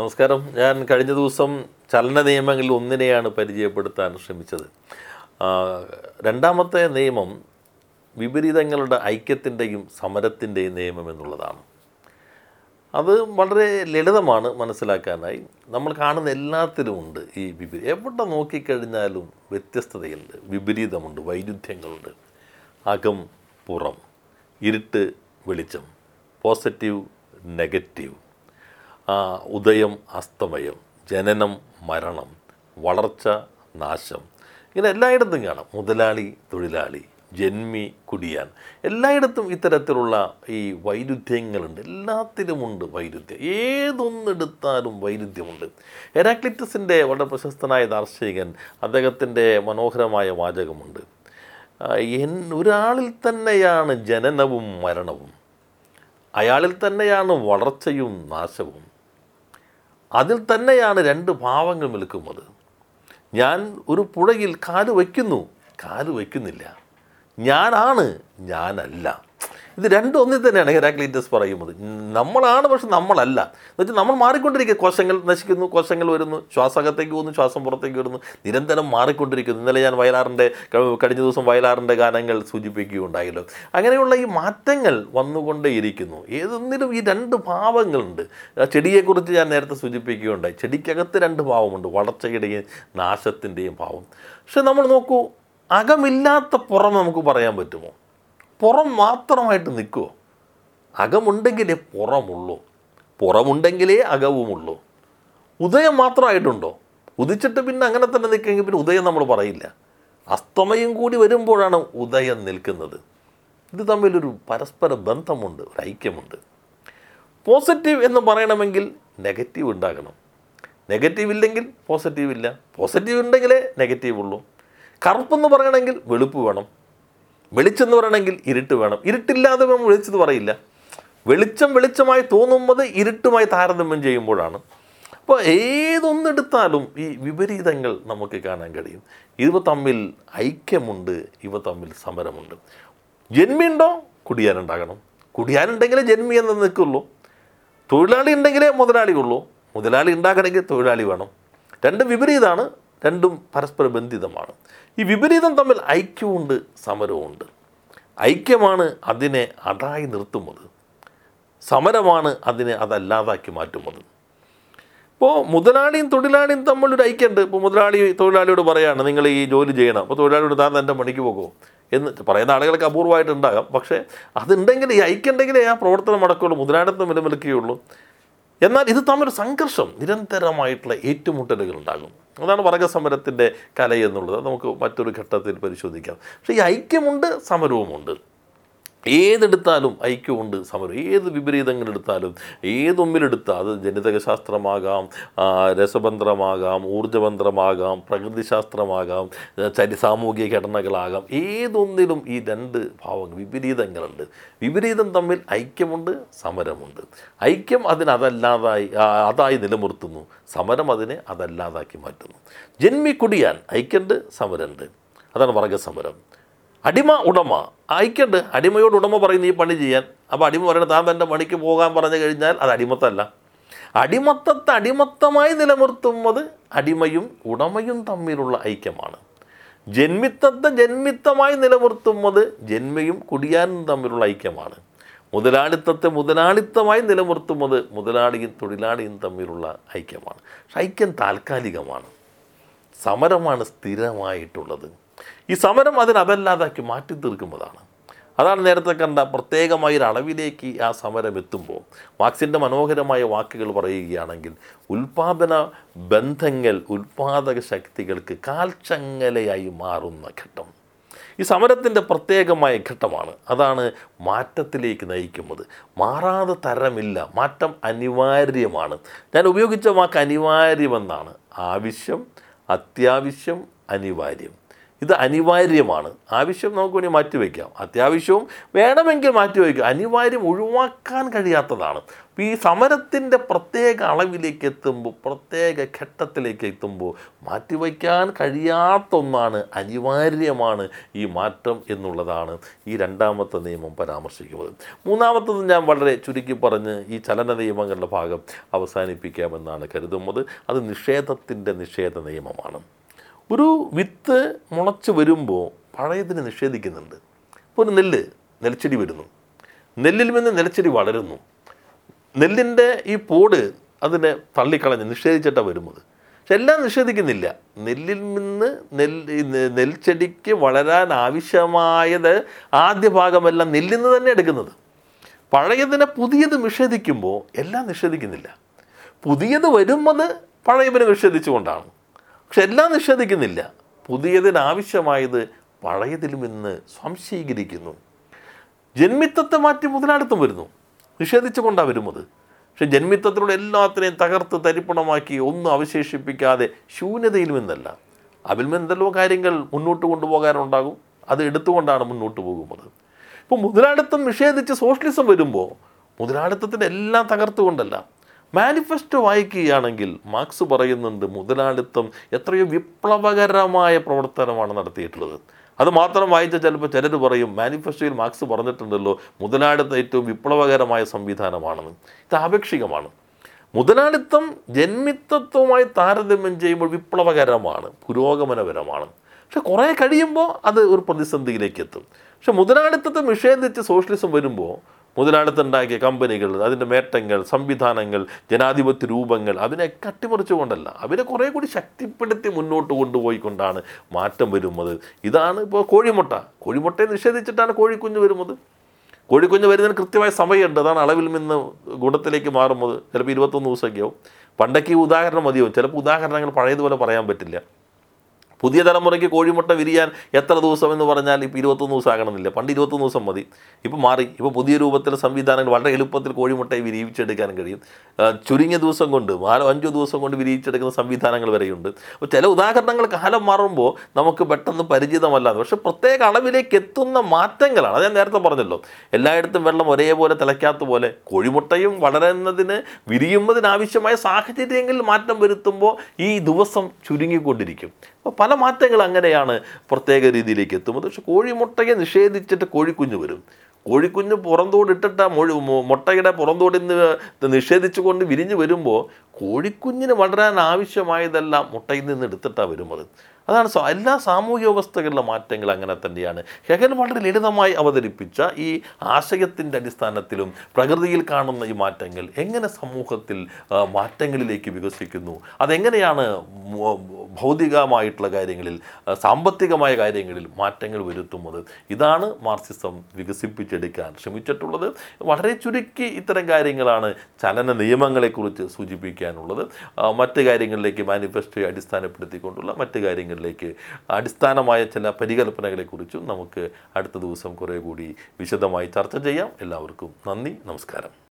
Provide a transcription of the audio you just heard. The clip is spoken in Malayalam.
നമസ്കാരം. ഞാൻ കഴിഞ്ഞ ദിവസം ചലന നിയമങ്ങളിൽ ഒന്നിനെയാണ് പരിചയപ്പെടുത്താൻ ശ്രമിച്ചത്. രണ്ടാമത്തെ നിയമം വിപരീതങ്ങളുടെ ഐക്യത്തിന്റെയും സമരത്തിന്റെയും നിയമം എന്നുള്ളതാണ്. അത് വളരെ ലളിതമാണ് മനസ്സിലാക്കാനായി. നമ്മൾ കാണുന്ന എല്ലാത്തിലുമുണ്ട് ഈ വിപരീ എവിടെ നോക്കിക്കഴിഞ്ഞാലും വ്യത്യസ്തതയുണ്ട്. വിപരീതമുണ്ട് വൈരുദ്ധ്യങ്ങളുണ്ട്. അകം പുറം ഇരുട്ട് വെളിച്ചം പോസിറ്റീവ് നെഗറ്റീവ്. ഉദയം അസ്തമയം ജനനം മരണം വളർച്ച നാശം. ഇങ്ങനെ എല്ലായിടത്തും കാണാം. മുതലാളി തൊഴിലാളി ജന്മി കുടിയാൻ. എല്ലായിടത്തും ഇത്തരത്തിലുള്ള ഈ വൈരുദ്ധ്യങ്ങളുണ്ട്. എല്ലാത്തിലുമുണ്ട് വൈരുദ്ധ്യം. ഏതൊന്നെടുത്താലും വൈരുദ്ധ്യമുണ്ട്. ഹെരാക്ലിറ്റസിന്റെ വളരെ പ്രശസ്തനായ ദാർശനികൻ അദ്ദേഹത്തിന്റെ മനോഹരമായ വാചകമുണ്ട്. എൻ ഒരാളിൽ തന്നെയാണ് ജനനവും മരണവും. അയാളിൽ തന്നെയാണ് വളർച്ചയും നാശവും. അതിൽ തന്നെയാണ് രണ്ട് ഭാവങ്ങൾ നിൽക്കുന്നത്. ഞാൻ ഒരു പുഴയിൽ കാൽ വയ്ക്കുന്നു. കാൽ വയ്ക്കുന്നില്ല. ഞാനാണ് ഞാനല്ല. ഇത് രണ്ടും ഒന്നിൽ തന്നെയാണ് ഹെരാക്ലീറ്റസ് പറയുന്നത്. നമ്മളാണ് പക്ഷെ നമ്മളല്ല. എന്നുവെച്ചാൽ നമ്മൾ മാറിക്കൊണ്ടിരിക്കുക. കോശങ്ങൾ നശിക്കുന്നു കോശങ്ങൾ വരുന്നു ശ്വാസകത്തേക്ക് പോകുന്നു ശ്വാസം പുറത്തേക്ക് വരുന്നു. നിരന്തരം മാറിക്കൊണ്ടിരിക്കുന്നു. ഇന്നലെ ഞാൻ വയലാറിന്റെ കഴിഞ്ഞ ദിവസം വയലാറിന്റെ ഗാനങ്ങൾ സൂചിപ്പിക്കുകയുണ്ടായല്ലോ. അങ്ങനെയുള്ള ഈ മാറ്റങ്ങൾ വന്നുകൊണ്ടേയിരിക്കുന്നു. ഏതൊന്നിലും ഈ രണ്ട് ഭാവങ്ങളുണ്ട്. ചെടിയെക്കുറിച്ച് ഞാൻ നേരത്തെ സൂചിപ്പിക്കുകയുണ്ടായി. ചെടിക്കകത്ത് രണ്ട് ഭാവമുണ്ട്. വളർച്ചയുടെയും നാശത്തിന്റെയും ഭാവം. പക്ഷെ നമ്മൾ നോക്കൂ അകമില്ലാത്ത പുറം നമുക്ക് പറയാൻ പറ്റുമോ? പുറം മാത്രമായിട്ട് നിൽക്കുമോ അകമുണ്ടെങ്കിലേ പുറമുള്ളൂ. പുറമുണ്ടെങ്കിലേ അകവുമുള്ളൂ. ഉദയം മാത്രമായിട്ടുണ്ടോ? ഉദിച്ചിട്ട് പിന്നെ അങ്ങനെ തന്നെ നിൽക്കുമെങ്കിൽ പിന്നെ ഉദയം നമ്മൾ പറയില്ല. അസ്തമയം കൂടി വരുമ്പോഴാണ് ഉദയം നിൽക്കുന്നത്. ഇത് തമ്മിലൊരു പരസ്പര ബന്ധമുണ്ട് ഒരു ഐക്യമുണ്ട്. പോസിറ്റീവ് എന്ന് പറയണമെങ്കിൽ നെഗറ്റീവ് ഉണ്ടാകണം. നെഗറ്റീവ് ഇല്ലെങ്കിൽ പോസിറ്റീവ് ഇല്ല. പോസിറ്റീവ് ഉണ്ടെങ്കിലേ നെഗറ്റീവ് ഉള്ളൂ. കറുപ്പെന്ന് പറയണമെങ്കിൽ വെളുപ്പ് വേണം. വെളിച്ചെന്ന് പറയണമെങ്കിൽ ഇരുട്ട് വേണം. ഇരുട്ടില്ലാതെ നമ്മൾ വെളിച്ചത് പറയില്ല. വെളിച്ചം വെളിച്ചമായി തോന്നുന്നത് ഇരുട്ടുമായി താരതമ്യം ചെയ്യുമ്പോഴാണ്. അപ്പോൾ ഏതൊന്നെടുത്താലും ഈ വിപരീതങ്ങൾ നമുക്ക് കാണാൻ കഴിയും. ഇവ തമ്മിൽ ഐക്യമുണ്ട് ഇവ തമ്മിൽ സമരമുണ്ട്. ജന്മിയുണ്ടോ കുടിയാനുണ്ടാകണം കുടിയാനുണ്ടെങ്കിലേ ജന്മി എന്ന് നിൽക്കുള്ളൂ. തൊഴിലാളി ഉണ്ടെങ്കിലേ മുതലാളി ഉള്ളൂ. മുതലാളി ഉണ്ടാക്കണമെങ്കിൽ തൊഴിലാളി വേണം. രണ്ട് വിപരീതമാണ് രണ്ടും പരസ്പര ബന്ധിതമാണ്. ഈ വിപരീതം തമ്മിൽ ഐക്യമുണ്ട് സമരവുമുണ്ട്. ഐക്യമാണ് അതിനെ അതായി നിർത്തുന്നത്. സമരമാണ് അതിനെ അതല്ലാതാക്കി മാറ്റുന്നത്. ഇപ്പോൾ മുതലാളിയും തൊഴിലാളിയും തമ്മിലൊരു ഐക്യമുണ്ട്. ഇപ്പോൾ മുതലാളി തൊഴിലാളിയോട് പറയാണ് നിങ്ങൾ ഈ ജോലി ചെയ്യണം. അപ്പോൾ തൊഴിലാളിയോട് താൻ തന്റെ പണിക്ക് പോകുമോ എന്ന് പറയുന്ന ആളുകൾക്ക് അപൂർവമായിട്ടുണ്ടാകാം. പക്ഷേ അതുണ്ടെങ്കിൽ ഈ ഐക്യം ഉണ്ടെങ്കിലേ ആ പ്രവർത്തനം നടക്കുകയുള്ളൂ മുതലാളിത്തം നിലനിൽക്കുകയുള്ളൂ. എന്നാൽ ഇത് തമ്മിൽ സംഘർഷം. നിരന്തരമായിട്ടുള്ള ഏറ്റുമുട്ടലുകൾ ഉണ്ടാകും. അതാണ് വർഗസമരത്തിന്റെ കല എന്നുള്ളത് നമുക്ക് മറ്റൊരു ഘട്ടത്തിൽ പരിശോധിക്കാം. പക്ഷേ ഈ ഐക്യമുണ്ട് സമരവുമുണ്ട്. ഏതെടുത്താലും ഐക്യമുണ്ട് സമരം. ഏത് വിപരീതങ്ങൾ എടുത്താലും ഏതൊമ്മിലെടുത്താൽ അത് ജനിതക ശാസ്ത്രമാകാം ആ, രസതന്ത്രമാകാം ഊർജതന്ത്രമാകാം പ്രകൃതിശാസ്ത്രമാകാം ചരി സാമൂഹിക ഘടനകളാകാം. ഏതൊന്നിലും ഈ രണ്ട് ഭാവങ്ങൾ വിപരീതങ്ങളുണ്ട്. വിപരീതം തമ്മിൽ ഐക്യമുണ്ട് സമരമുണ്ട്. ഐക്യം അതിനതല്ലാതായി അതായി നിലനിർത്തുന്നു. സമരം അതിനെ അതല്ലാതാക്കി മാറ്റുന്നു. ജന്മി കുടിയാൻ ഐക്യമുണ്ട് സമരമുണ്ട് അതാണ് വർഗസമരം. അടിമ ഉടമ. അയക്കണ്ട് അടിമയോട് ഉടമ പറയുന്ന ഈ പണി ചെയ്യാൻ. അപ്പോൾ അടിമ പറയുന്നത് താൻ തന്റെ പണിക്ക് പോകാൻ പറഞ്ഞു കഴിഞ്ഞാൽ അത് അടിമത്തല്ല. അടിമത്തത്തെ അടിമത്തമായി നിലനിർത്തുന്നത് അടിമയും ഉടമയും തമ്മിലുള്ള ഐക്യമാണ്. ജന്മിത്തത്തെ ജന്മിത്തമായി നിലനിർത്തുന്നത് ജന്മയും കുടിയാനും തമ്മിലുള്ള ഐക്യമാണ്. മുതലാളിത്തത്തെ മുതലാളിത്തമായി നിലനിർത്തുന്നത് മുതലാളിയും തൊഴിലാളിയും തമ്മിലുള്ള ഐക്യമാണ്. പക്ഷെ ഐക്യം താൽക്കാലികമാണ്. സമരമാണ് സ്ഥിരമായിട്ടുള്ളത്. ഈ സമരം അതിന് മാറ്റി തീർക്കുന്നതാണ്. അതാണ് നേരത്തെ കണ്ട പ്രത്യേകമായ ഒരു അളവിലേക്ക് ആ സമരം എത്തുമ്പോൾ മാർക്സിന്റെ മനോഹരമായ വാക്കുകൾ പറയുകയാണെങ്കിൽ ഉൽപാദന ബന്ധങ്ങൾ ഉൽപാദക ശക്തികൾക്ക് കാൽച്ചങ്ങലയായി മാറുന്ന ഘട്ടം. ഈ സമരത്തിന്റെ പ്രത്യേകമായ ഘട്ടമാണ്. അതാണ് മാറ്റത്തിലേക്ക് നയിക്കുന്നത്. മാറാതെ തരമില്ല. മാറ്റം അനിവാര്യമാണ്. ഞാൻ ഉപയോഗിച്ച വാക്ക് അനിവാര്യമെന്നാണ്. ആവശ്യം അത്യാവശ്യം അനിവാര്യം. ഇത് അനിവാര്യമാണ്. ആവശ്യം നമുക്ക് വേണ്ടി മാറ്റിവെക്കാം അത്യാവശ്യവും വേണമെങ്കിൽ മാറ്റിവെക്കാം അനിവാര്യം ഒഴിവാക്കാൻ കഴിയാത്തതാണ്. അപ്പോൾ ഈ സമരത്തിന്റെ പ്രത്യേക അളവിലേക്ക് എത്തുമ്പോൾ പ്രത്യേക ഘട്ടത്തിലേക്ക് എത്തുമ്പോൾ മാറ്റിവെക്കാൻ കഴിയാത്ത ഒന്നാണ് അനിവാര്യമാണ് ഈ മാറ്റം എന്നുള്ളതാണ് ഈ രണ്ടാമത്തെ നിയമം പരാമർശിക്കുന്നത്. മൂന്നാമത്തത് ഞാൻ വളരെ ചുരുക്കി പറഞ്ഞ് ഈ ചലന നിയമങ്ങളുടെ ഭാഗം അവസാനിപ്പിക്കാമെന്നാണ് കരുതുന്നത്. അത് നിഷേധത്തിന്റെ നിഷേധ നിയമമാണ്. ഒരു വിത്ത് മുളച്ച് വരുമ്പോൾ പഴയതിനെ നിഷേധിക്കുന്നുണ്ട്. ഇപ്പോൾ ഒരു നെല്ല് നെൽച്ചെടി വരുന്നു. നെല്ലിൽ നിന്ന് നെൽച്ചെടി വളരുന്നു. നെല്ലിന്റെ ഈ പോട് അതിനെ തള്ളിക്കളഞ്ഞ് നിഷേധിച്ചിട്ടാണ് വരുന്നത്. പക്ഷെ എല്ലാം നിഷേധിക്കുന്നില്ല. നെല്ലിൽ നിന്ന് നെല്ല് നെൽച്ചെടിക്ക് വളരാൻ ആവശ്യമായത് ആദ്യ ഭാഗമെല്ലാം നെല്ലിൽ നിന്ന് തന്നെ എടുക്കുന്നത്. പഴയതിനെ പുതിയത് നിഷേധിക്കുമ്പോൾ എല്ലാം നിഷേധിക്കുന്നില്ല. പുതിയത് വരുമ്പോൾ പഴയതിനെ നിഷേധിച്ചുകൊണ്ടാണ്. പക്ഷെ എല്ലാം നിഷേധിക്കുന്നില്ല. പുതിയതിനാവശ്യമായത് പഴയതിലും ഇന്ന് സംശീകരിക്കുന്നു ജന്മിത്തത്തെ മാറ്റി മുതലാളിത്തം വരുന്നു. നിഷേധിച്ചുകൊണ്ടാണ് വരുന്നത്. പക്ഷെ ജന്മിത്തത്തിലൂടെ എല്ലാത്തിനെയും തകർത്ത് തരിപ്പണമാക്കി ഒന്നും അവശേഷിപ്പിക്കാതെ ശൂന്യതയിൽ നിന്നല്ല അതിൽ നിന്ന് എന്തെല്ലോ കാര്യങ്ങൾ മുന്നോട്ട് കൊണ്ടുപോകാനുണ്ടാകും. അത് എടുത്തുകൊണ്ടാണ് മുന്നോട്ട് പോകുന്നത്. ഇപ്പോൾ മുതലാളിത്തം നിഷേധിച്ച് സോഷ്യലിസം വരുമ്പോൾ മുതലാളിത്തത്തിന്റെ എല്ലാം തകർത്തുകൊണ്ടല്ല. മാനിഫെസ്റ്റോ വായിക്കുകയാണെങ്കിൽ മാർക്സ് പറയുന്നുണ്ട് മുതലാളിത്തം എത്രയോ വിപ്ലവകരമായ പ്രവർത്തനമാണ് നടത്തിയിട്ടുള്ളത്. അത് മാത്രം വായിച്ച ചിലപ്പോൾ ചിലർ പറയും മാനിഫെസ്റ്റോയിൽ മാർക്സ് പറഞ്ഞിട്ടുണ്ടല്ലോ മുതലാളിത്തം ഏറ്റവും വിപ്ലവകരമായ സംവിധാനമാണെന്ന്. ഇത് ആപേക്ഷികമാണ്. മുതലാളിത്തം ജന്മിത്തത്വമായി താരതമ്യം ചെയ്യുമ്പോൾ വിപ്ലവകരമാണ് പുരോഗമനപരമാണ്. പക്ഷെ കുറേ കഴിയുമ്പോൾ അത് ഒരു പ്രതിസന്ധിയിലേക്ക് എത്തും. പക്ഷെ മുതലാളിത്തത്തെ നിഷേധിച്ച് സോഷ്യലിസം വരുമ്പോൾ മുതലാളിത്തം ഉണ്ടാക്കിയ കമ്പനികൾ അതിന്റെ മേറ്റങ്ങൾ സംവിധാനങ്ങൾ ജനാധിപത്യ രൂപങ്ങൾ അതിനെയൊക്കെ അട്ടിമറിച്ചുകൊണ്ടല്ല അവരെ കുറേ കൂടി ശക്തിപ്പെടുത്തി മുന്നോട്ട് കൊണ്ടുപോയിക്കൊണ്ടാണ് മാറ്റം വരുന്നത്. ഇതാണ് ഇപ്പോൾ കോഴിമുട്ട. കോഴിമുട്ടയെ നിഷേധിച്ചിട്ടാണ് കോഴിക്കുഞ്ഞ് വരുന്നത്. കോഴിക്കുഞ്ഞ് വരുന്നതിന് കൃത്യമായ സമയമുണ്ട്. അതാണ് അളവിൽ നിന്ന് ഗുണത്തിലേക്ക് മാറുന്നത്. ചിലപ്പോൾ ഇരുപത്തൊന്ന് ദിവസമൊക്കെയാവും. പണ്ടൊക്കെ ഈ ഉദാഹരണം മതിയാവും. ചിലപ്പോൾ ഉദാഹരണങ്ങൾ പഴയതുപോലെ പറയാൻ പറ്റില്ല. പുതിയ തലമുറയ്ക്ക് കോഴിമുട്ട വിരിയാൻ എത്ര ദിവസം എന്ന് പറഞ്ഞാൽ ഇപ്പോൾ ഇരുപത്തൊന്ന് ദിവസം ആകണമെന്നില്ല പണ്ട് ഇരുപത്തൊന്ന് ദിവസം മതി. ഇപ്പോൾ മാറി. ഇപ്പോൾ പുതിയ രൂപത്തിൽ സംവിധാനങ്ങൾ വളരെ എളുപ്പത്തിൽ കോഴിമുട്ടയെ വിരിയിച്ചെടുക്കാൻ കഴിയും. ചുരുങ്ങിയ ദിവസം കൊണ്ട് നാലോ അഞ്ചോ ദിവസം കൊണ്ട് വിരിയിച്ചെടുക്കുന്ന സംവിധാനങ്ങൾ വരെയുണ്ട്. അപ്പോൾ ചില ഉദാഹരണങ്ങൾ കാലം മാറുമ്പോൾ നമുക്ക് പെട്ടെന്ന് പരിചിതമല്ലാതെ പക്ഷേ പ്രത്യേക അളവിലേക്ക് എത്തുന്ന മാറ്റങ്ങളാണ്. അത് ഞാൻ നേരത്തെ പറഞ്ഞല്ലോ. എല്ലായിടത്തും വെള്ളം ഒരേപോലെ തിളയ്ക്കാത്ത പോലെ കോഴിമുട്ടയും വളരുന്നതിന് വിരിയുന്നതിനാവശ്യമായ സാഹചര്യങ്ങളിൽ മാറ്റം വരുത്തുമ്പോൾ ഈ ദിവസം ചുരുങ്ങിക്കൊണ്ടിരിക്കും. അപ്പോൾ പല മാറ്റങ്ങൾ അങ്ങനെയാണ് പ്രത്യേക രീതിയിലേക്ക് എത്തുന്നത്. പക്ഷെ കോഴിമുട്ടയെ നിഷേധിച്ചിട്ട് കോഴിക്കുഞ്ഞ് വരും. കോഴിക്കുഞ്ഞ് പുറന്തോടിട്ടിട്ട് മൊഴി മുട്ടയുടെ പുറന്തോടിൽ നിന്ന് നിഷേധിച്ചുകൊണ്ട് വിരിഞ്ഞ് വരുമ്പോൾ കോഴിക്കുഞ്ഞിന് വളരാൻ ആവശ്യമായതെല്ലാം മുട്ടയിൽ നിന്ന് എടുത്തിട്ടാണ് വരുന്നത്. അതാണ് എല്ലാ സാമൂഹ്യ വ്യവസ്ഥകളിലെ മാറ്റങ്ങൾ അങ്ങനെ തന്നെയാണ്. ഹെഗൻ വളരെ ലളിതമായി അവതരിപ്പിച്ച ഈ ആശയത്തിന്റെ അടിസ്ഥാനത്തിലും പ്രകൃതിയിൽ കാണുന്ന ഈ മാറ്റങ്ങൾ എങ്ങനെ സമൂഹത്തിൽ മാറ്റങ്ങളിലേക്ക് വികസിക്കുന്നു? അതെങ്ങനെയാണ് ഭൗതികമായിട്ടുള്ള കാര്യങ്ങളിൽ സാമ്പത്തികമായ കാര്യങ്ങളിൽ മാറ്റങ്ങൾ വരുത്തുന്നത്. ഇതാണ് മാർക്സിസം വികസിപ്പിച്ചെടുക്കാൻ ശ്രമിച്ചിട്ടുള്ളത്. വളരെ ചുരുക്കി ഇത്തരം കാര്യങ്ങളാണ് ചലന നിയമങ്ങളെക്കുറിച്ച് സൂചിപ്പിക്കാനുള്ളത്. മറ്റ് കാര്യങ്ങളിലേക്ക് മാനിഫെസ്റ്റോയെ അടിസ്ഥാനപ്പെടുത്തിക്കൊണ്ടുള്ള മറ്റ് കാര്യങ്ങളിലേക്ക് അടിസ്ഥാനമായ ചില പരികൽപ്പനകളെക്കുറിച്ചും നമുക്ക് അടുത്ത ദിവസം കുറേ കൂടി വിശദമായി ചർച്ച ചെയ്യാം. എല്ലാവർക്കും നന്ദി നമസ്കാരം.